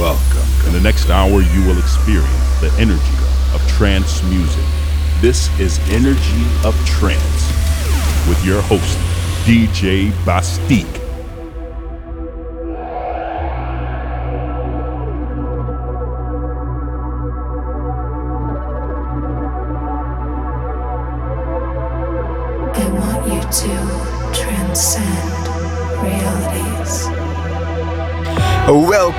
Welcome. In the next hour, you will experience the energy of trance music. This is Energy of Trance with your host, DJ BastiQ.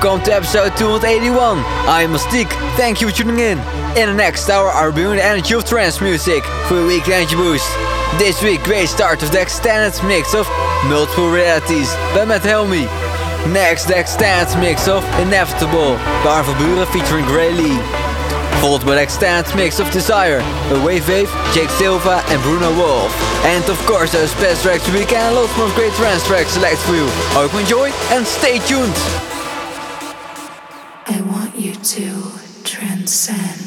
Welcome to episode 281. I am BastiQ. Thank you for tuning in. In the next hour, I'll bring the energy of trance music for a weekly energy boost. This week, great start of the extended mix of Multiple Realities by Ahmed Helmy. Next, the extended mix of Inevitable by Armin van Buuren featuring Greylee. Followed by the extended mix of Desire by Wave Wave, Jake Silva and Bruno Wolff. And of course, those best tracks weekend and lots more great trance tracks select for you. Hope you enjoy and stay tuned to transcend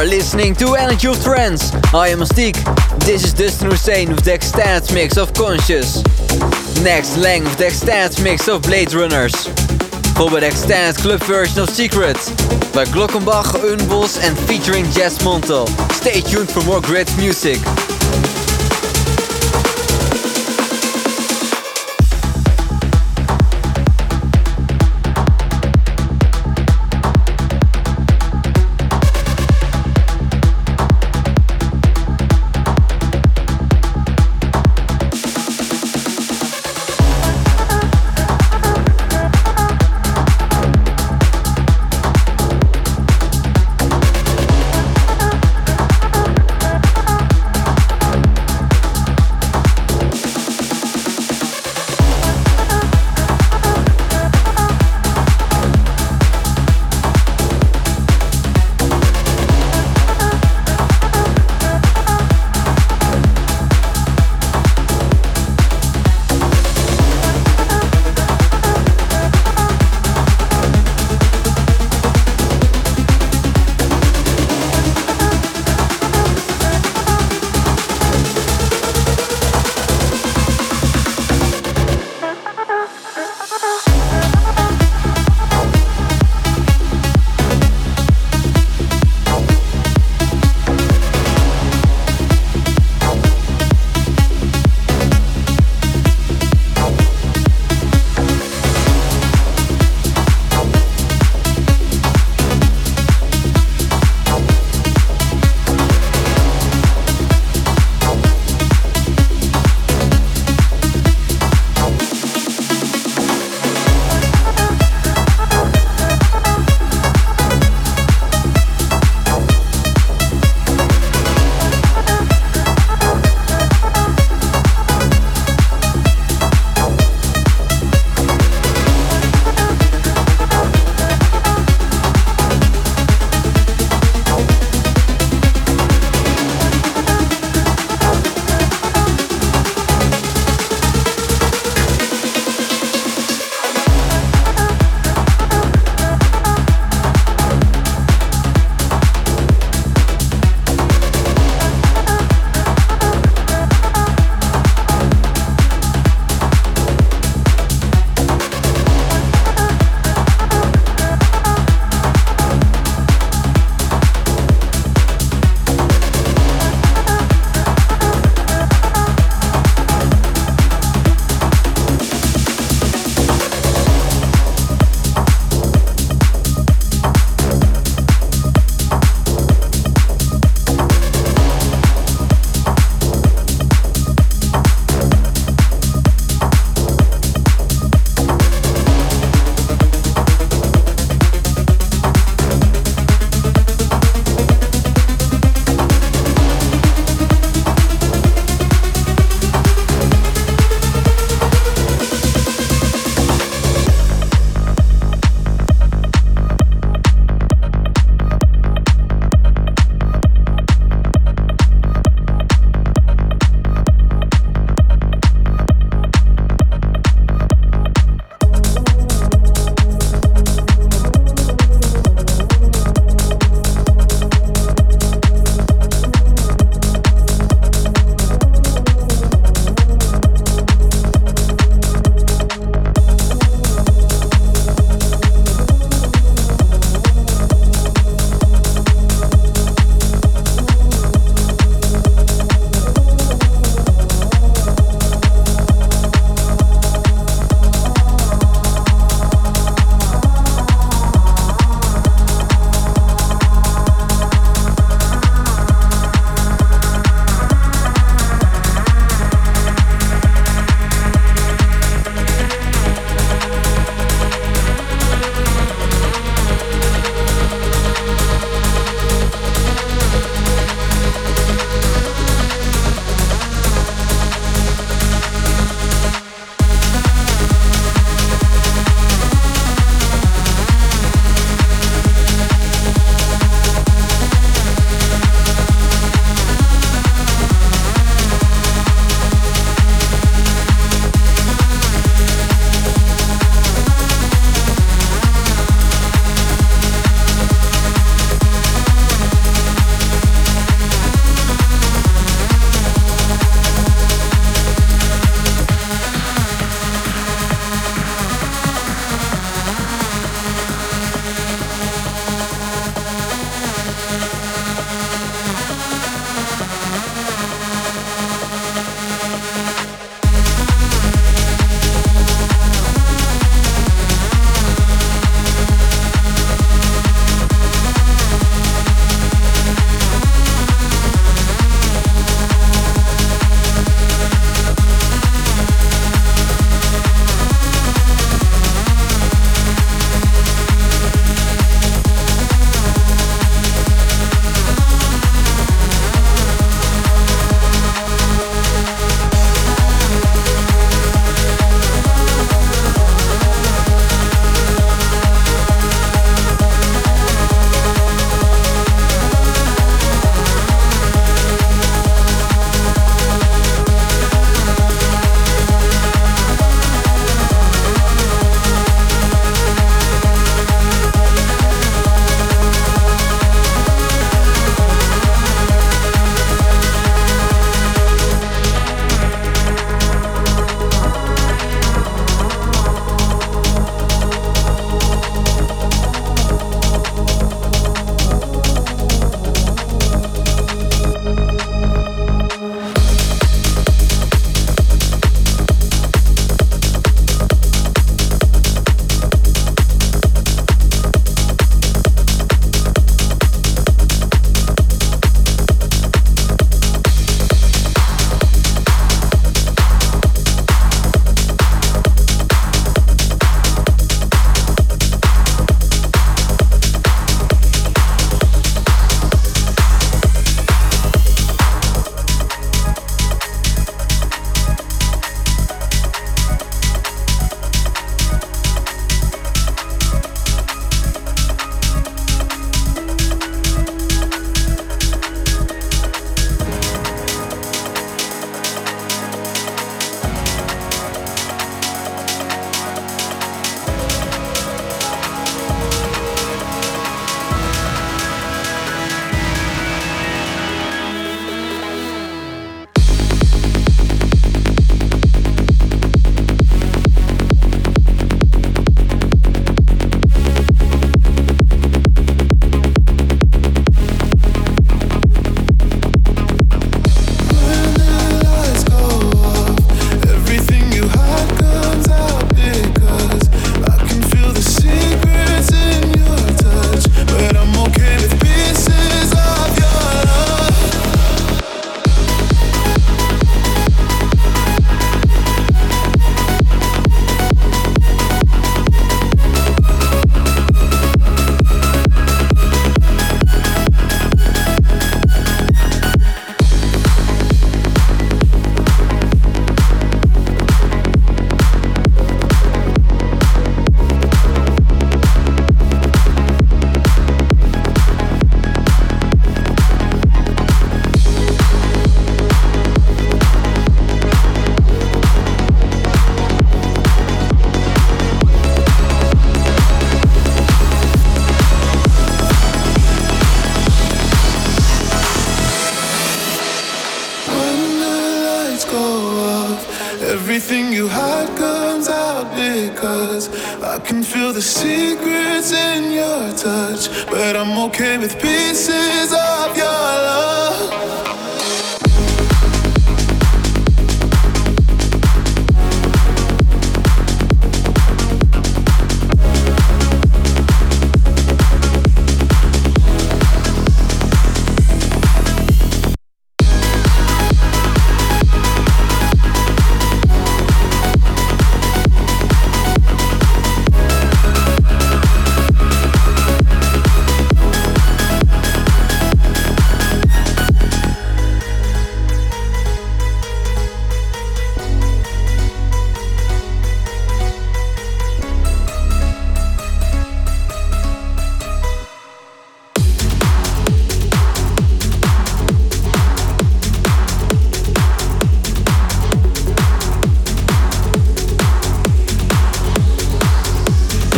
are listening to Energy of Trance. I am BastiQ. This is Dustin Husain with the extended mix of Conscious. Next, Lange with the extended mix of Blade Runners. Followed by the extended club version of Secret by Glockenbach, Öwnboss and featuring Jazz Montell. Stay tuned for more great music.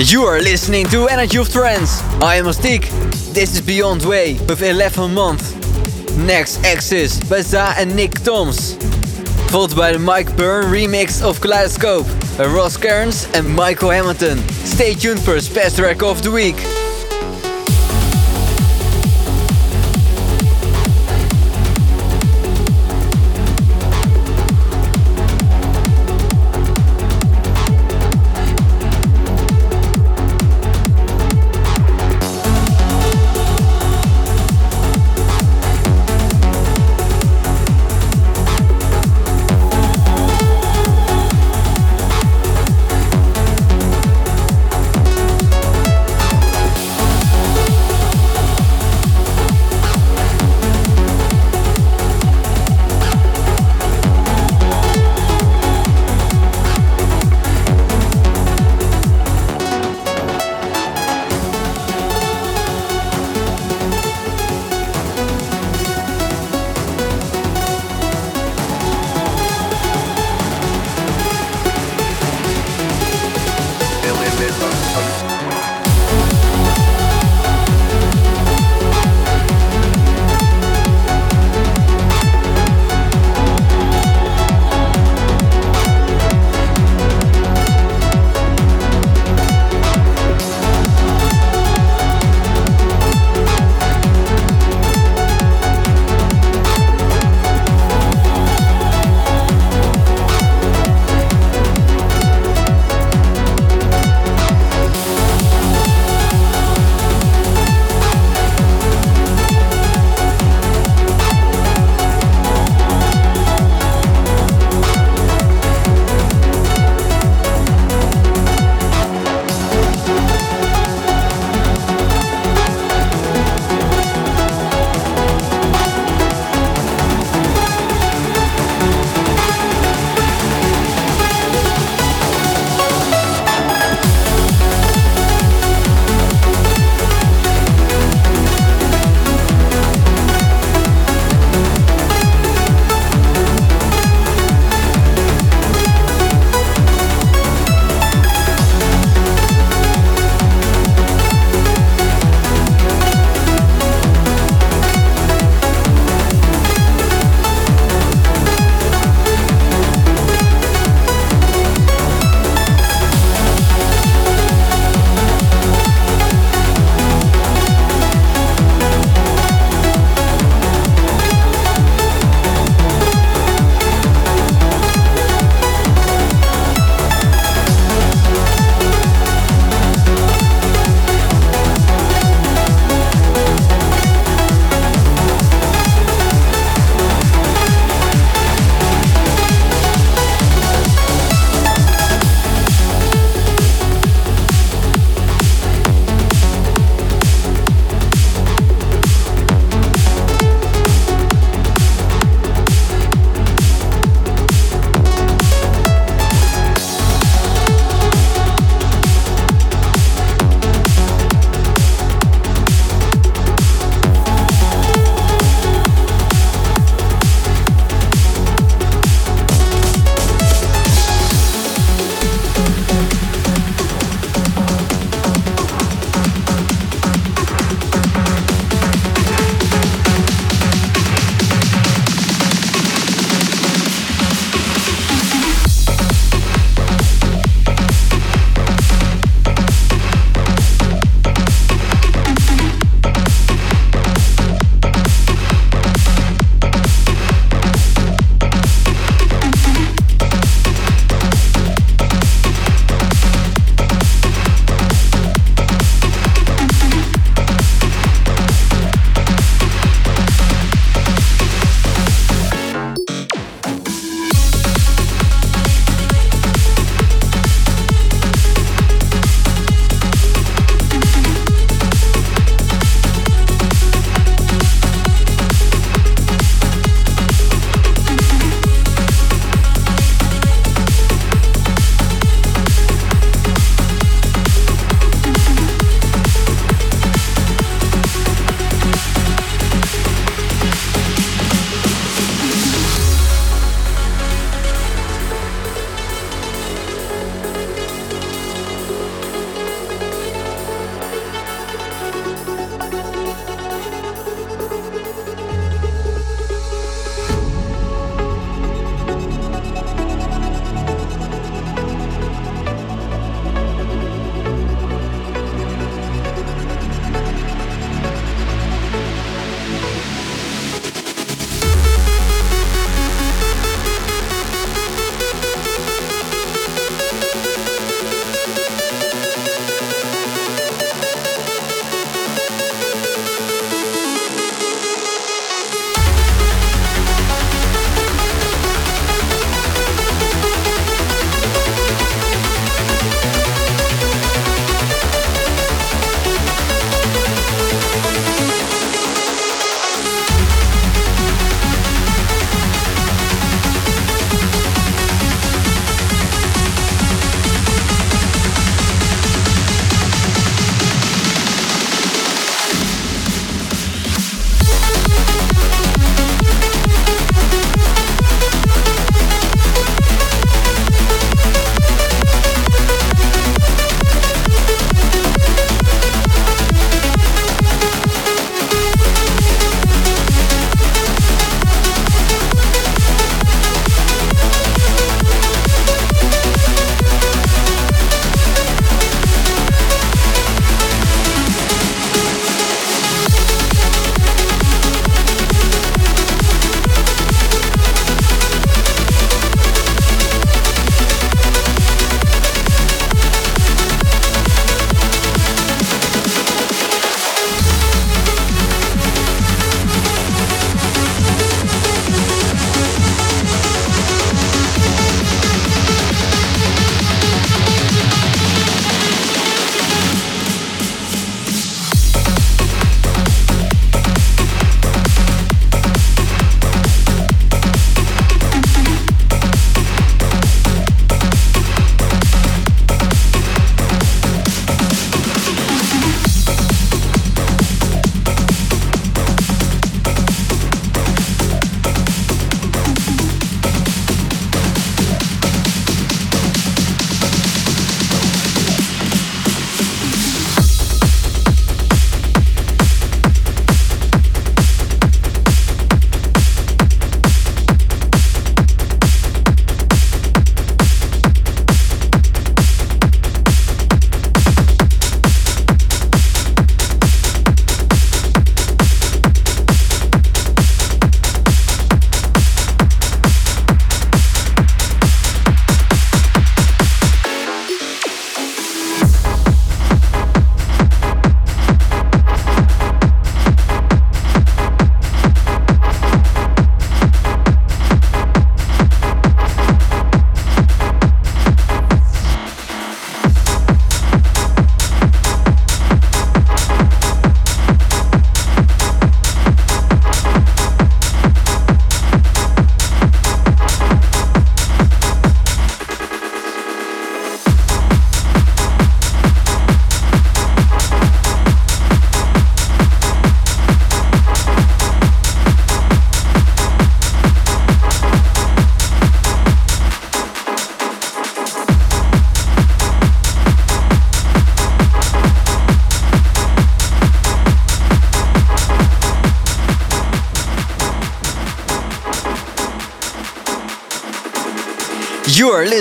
You are listening to Energy of Trance. I am BastiQ. This is Beyondway with 11 Month. Next Axis by Zaa and Nic Toms. Followed by the Mike Byrne remix of Kaleidoscope by Ross Cairns and Michael Hamilton. Stay tuned for a special track of the week.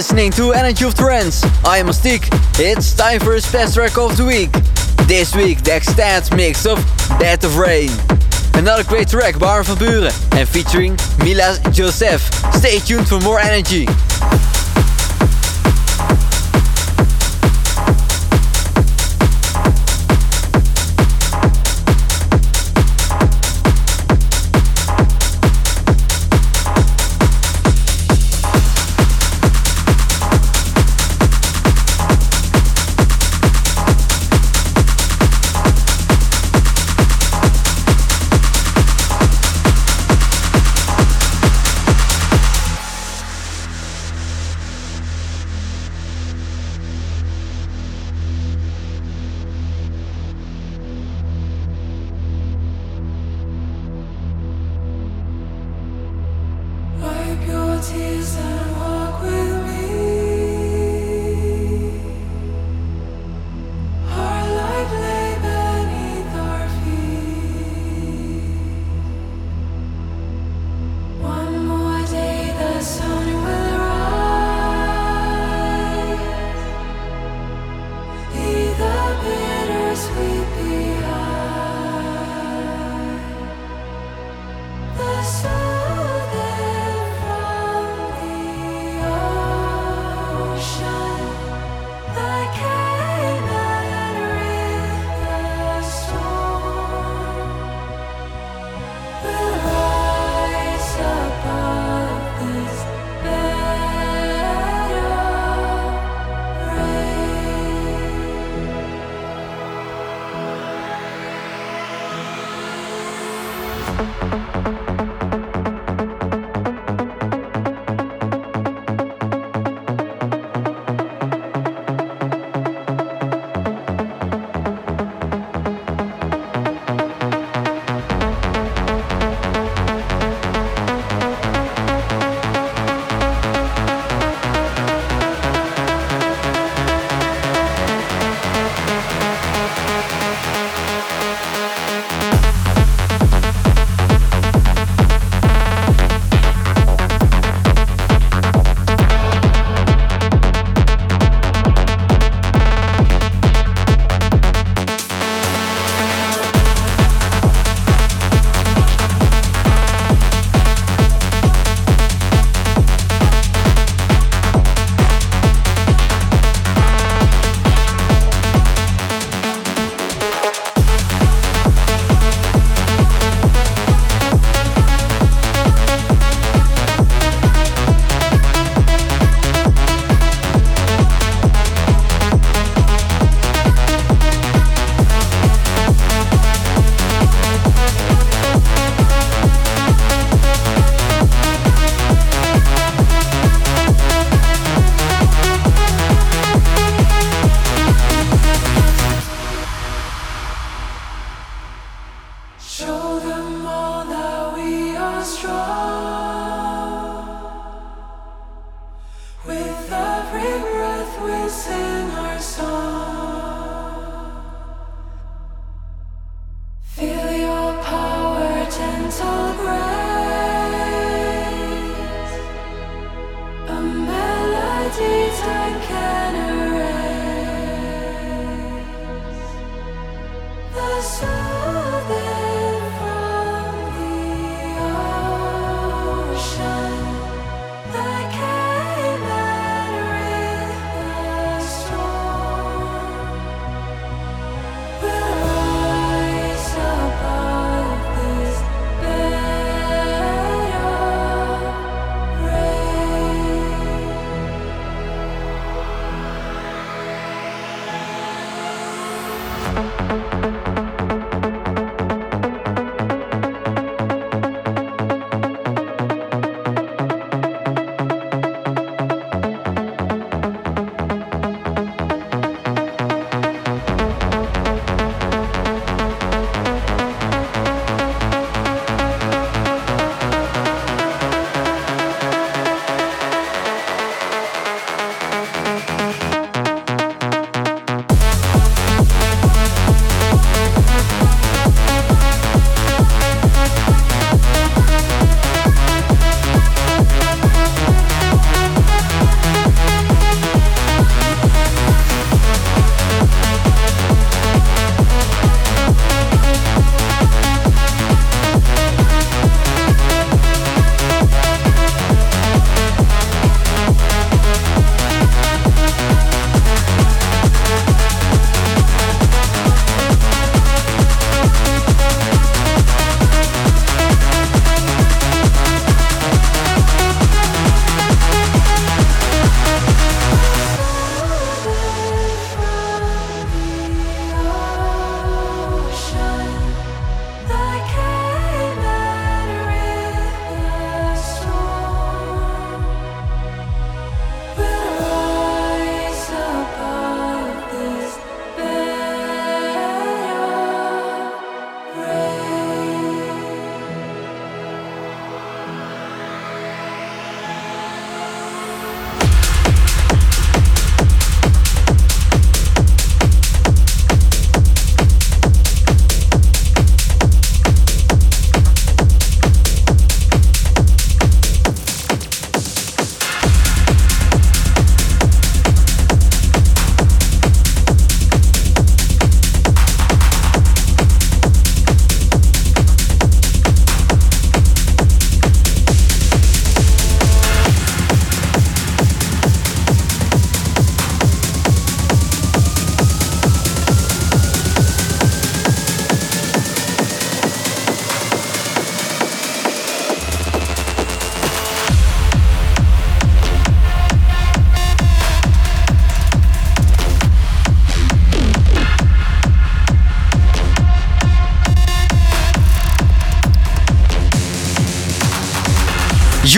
Listening to Energy of Trance. I am BastiQ. It's time for his best track of the week. This week, the mix of Bed of Rain. Another great track by Armin van Buuren and featuring Mila Josef. Stay tuned for more energy.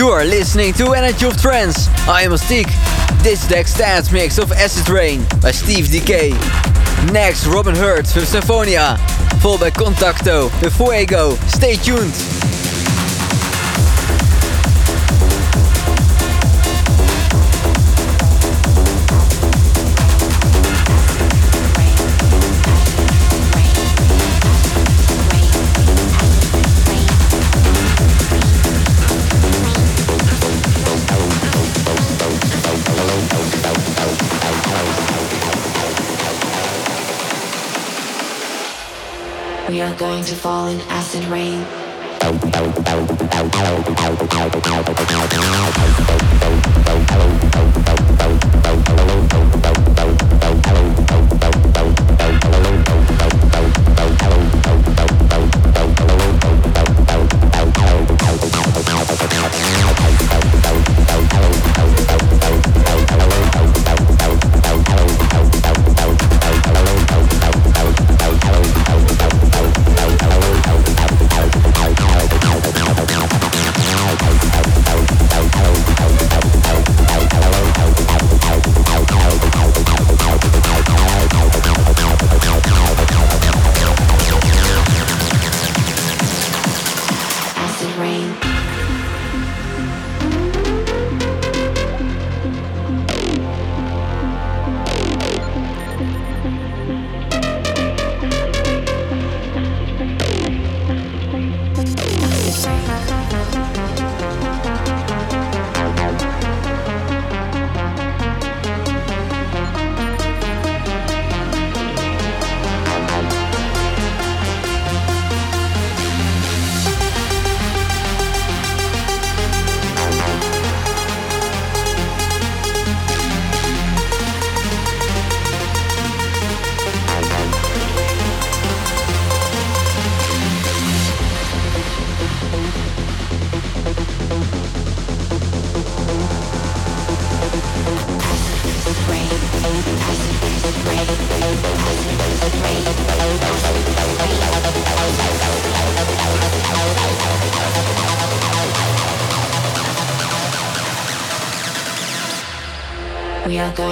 You are listening to Energy of Trance. I am BastiQ. This is the extended mix of Acid Rain by Steve Dekay. Next, Robin Hirte with Symphonia, followed by Con Tacto with Fuego. Stay tuned. Going to fall in acid rain.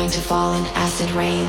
going to fall in acid rain.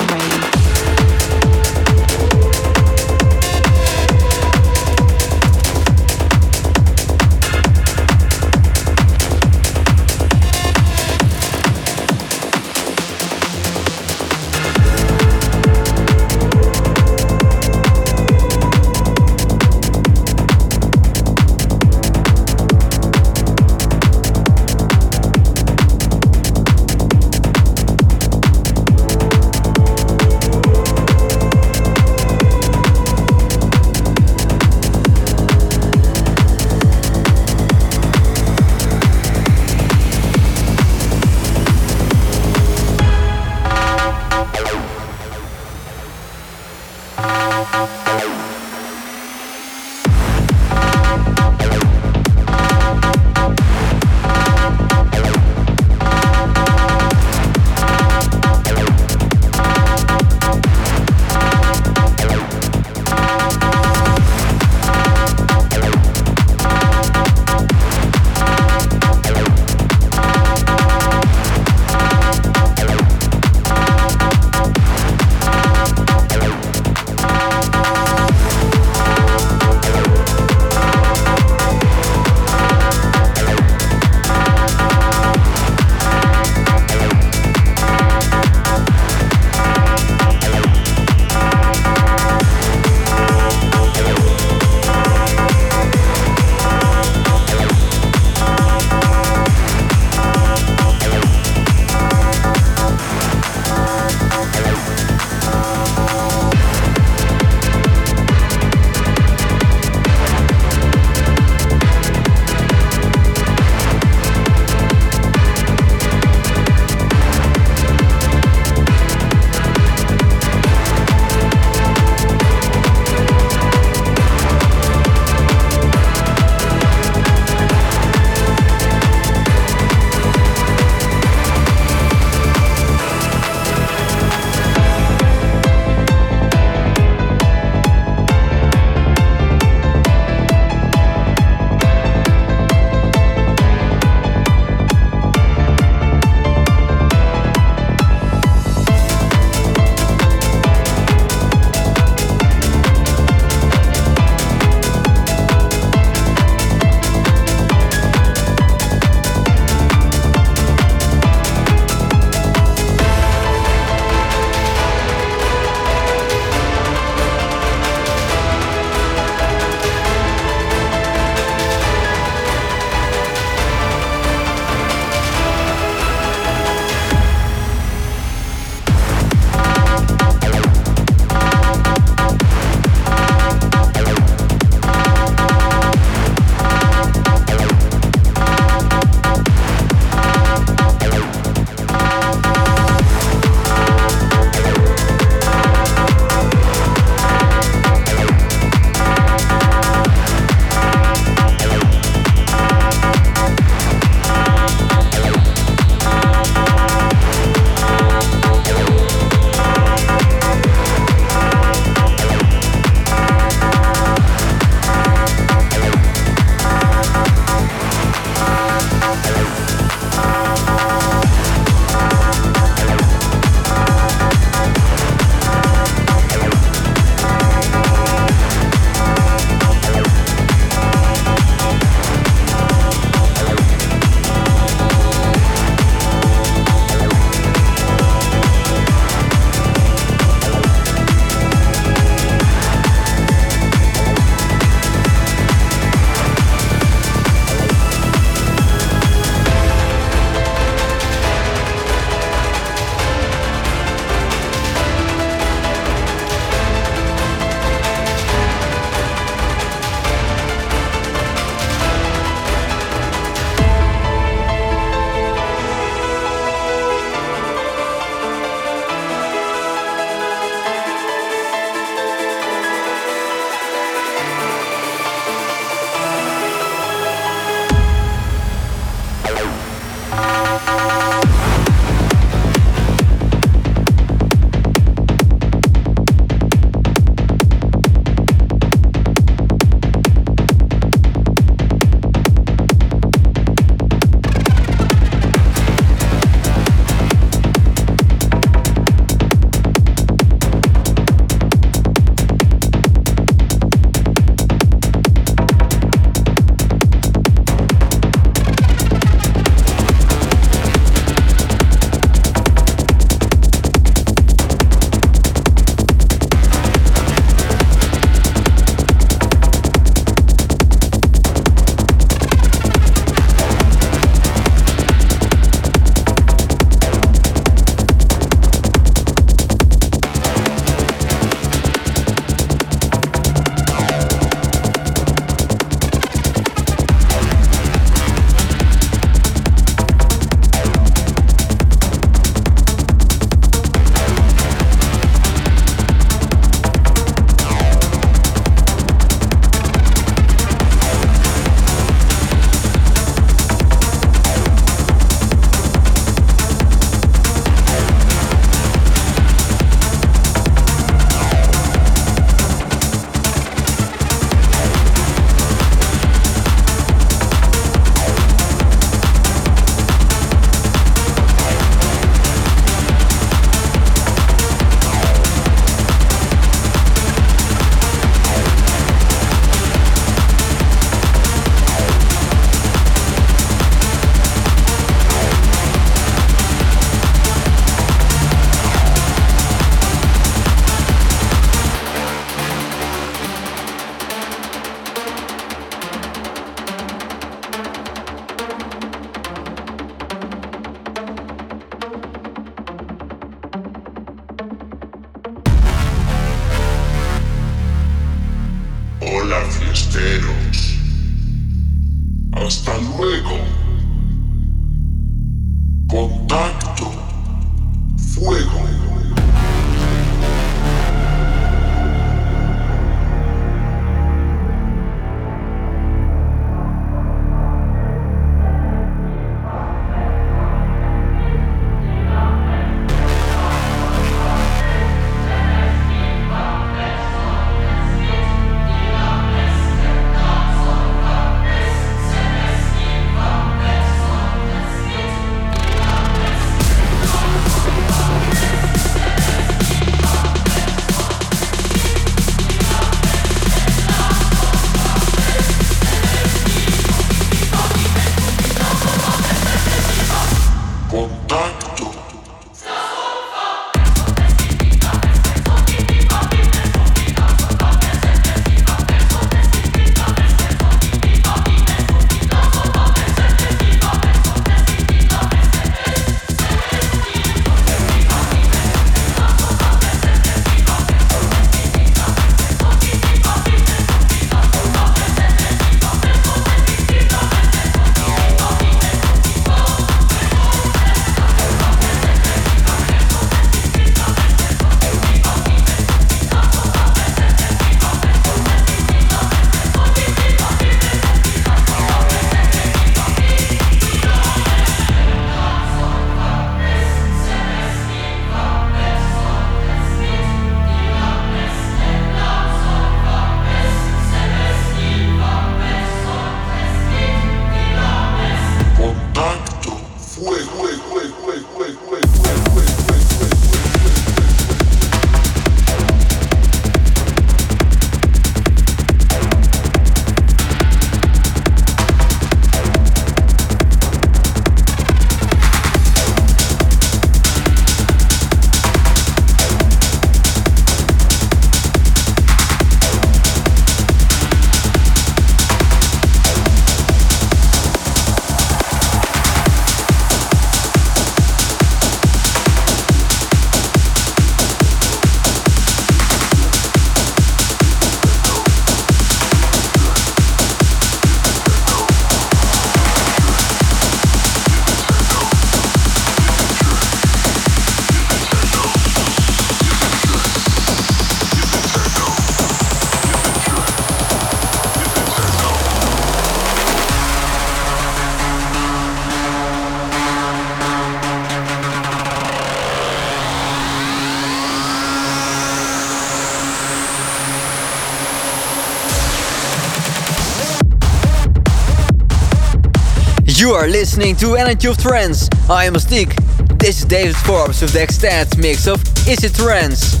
are listening to Energy of Trance. I am BastiQ. This is David Forbes with the extended mix of Is It Trance.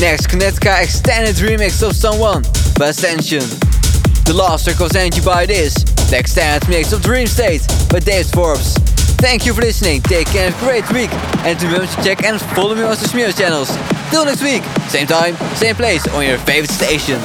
Next, Kinetica extended remix of Someone by Ascension. The last track was Energy by This, the extended mix of Dream State by David Forbes. Thank you for listening, take care, have a great week, and remember to check and follow me on social media channels. Till next week, same time, same place on your favorite station.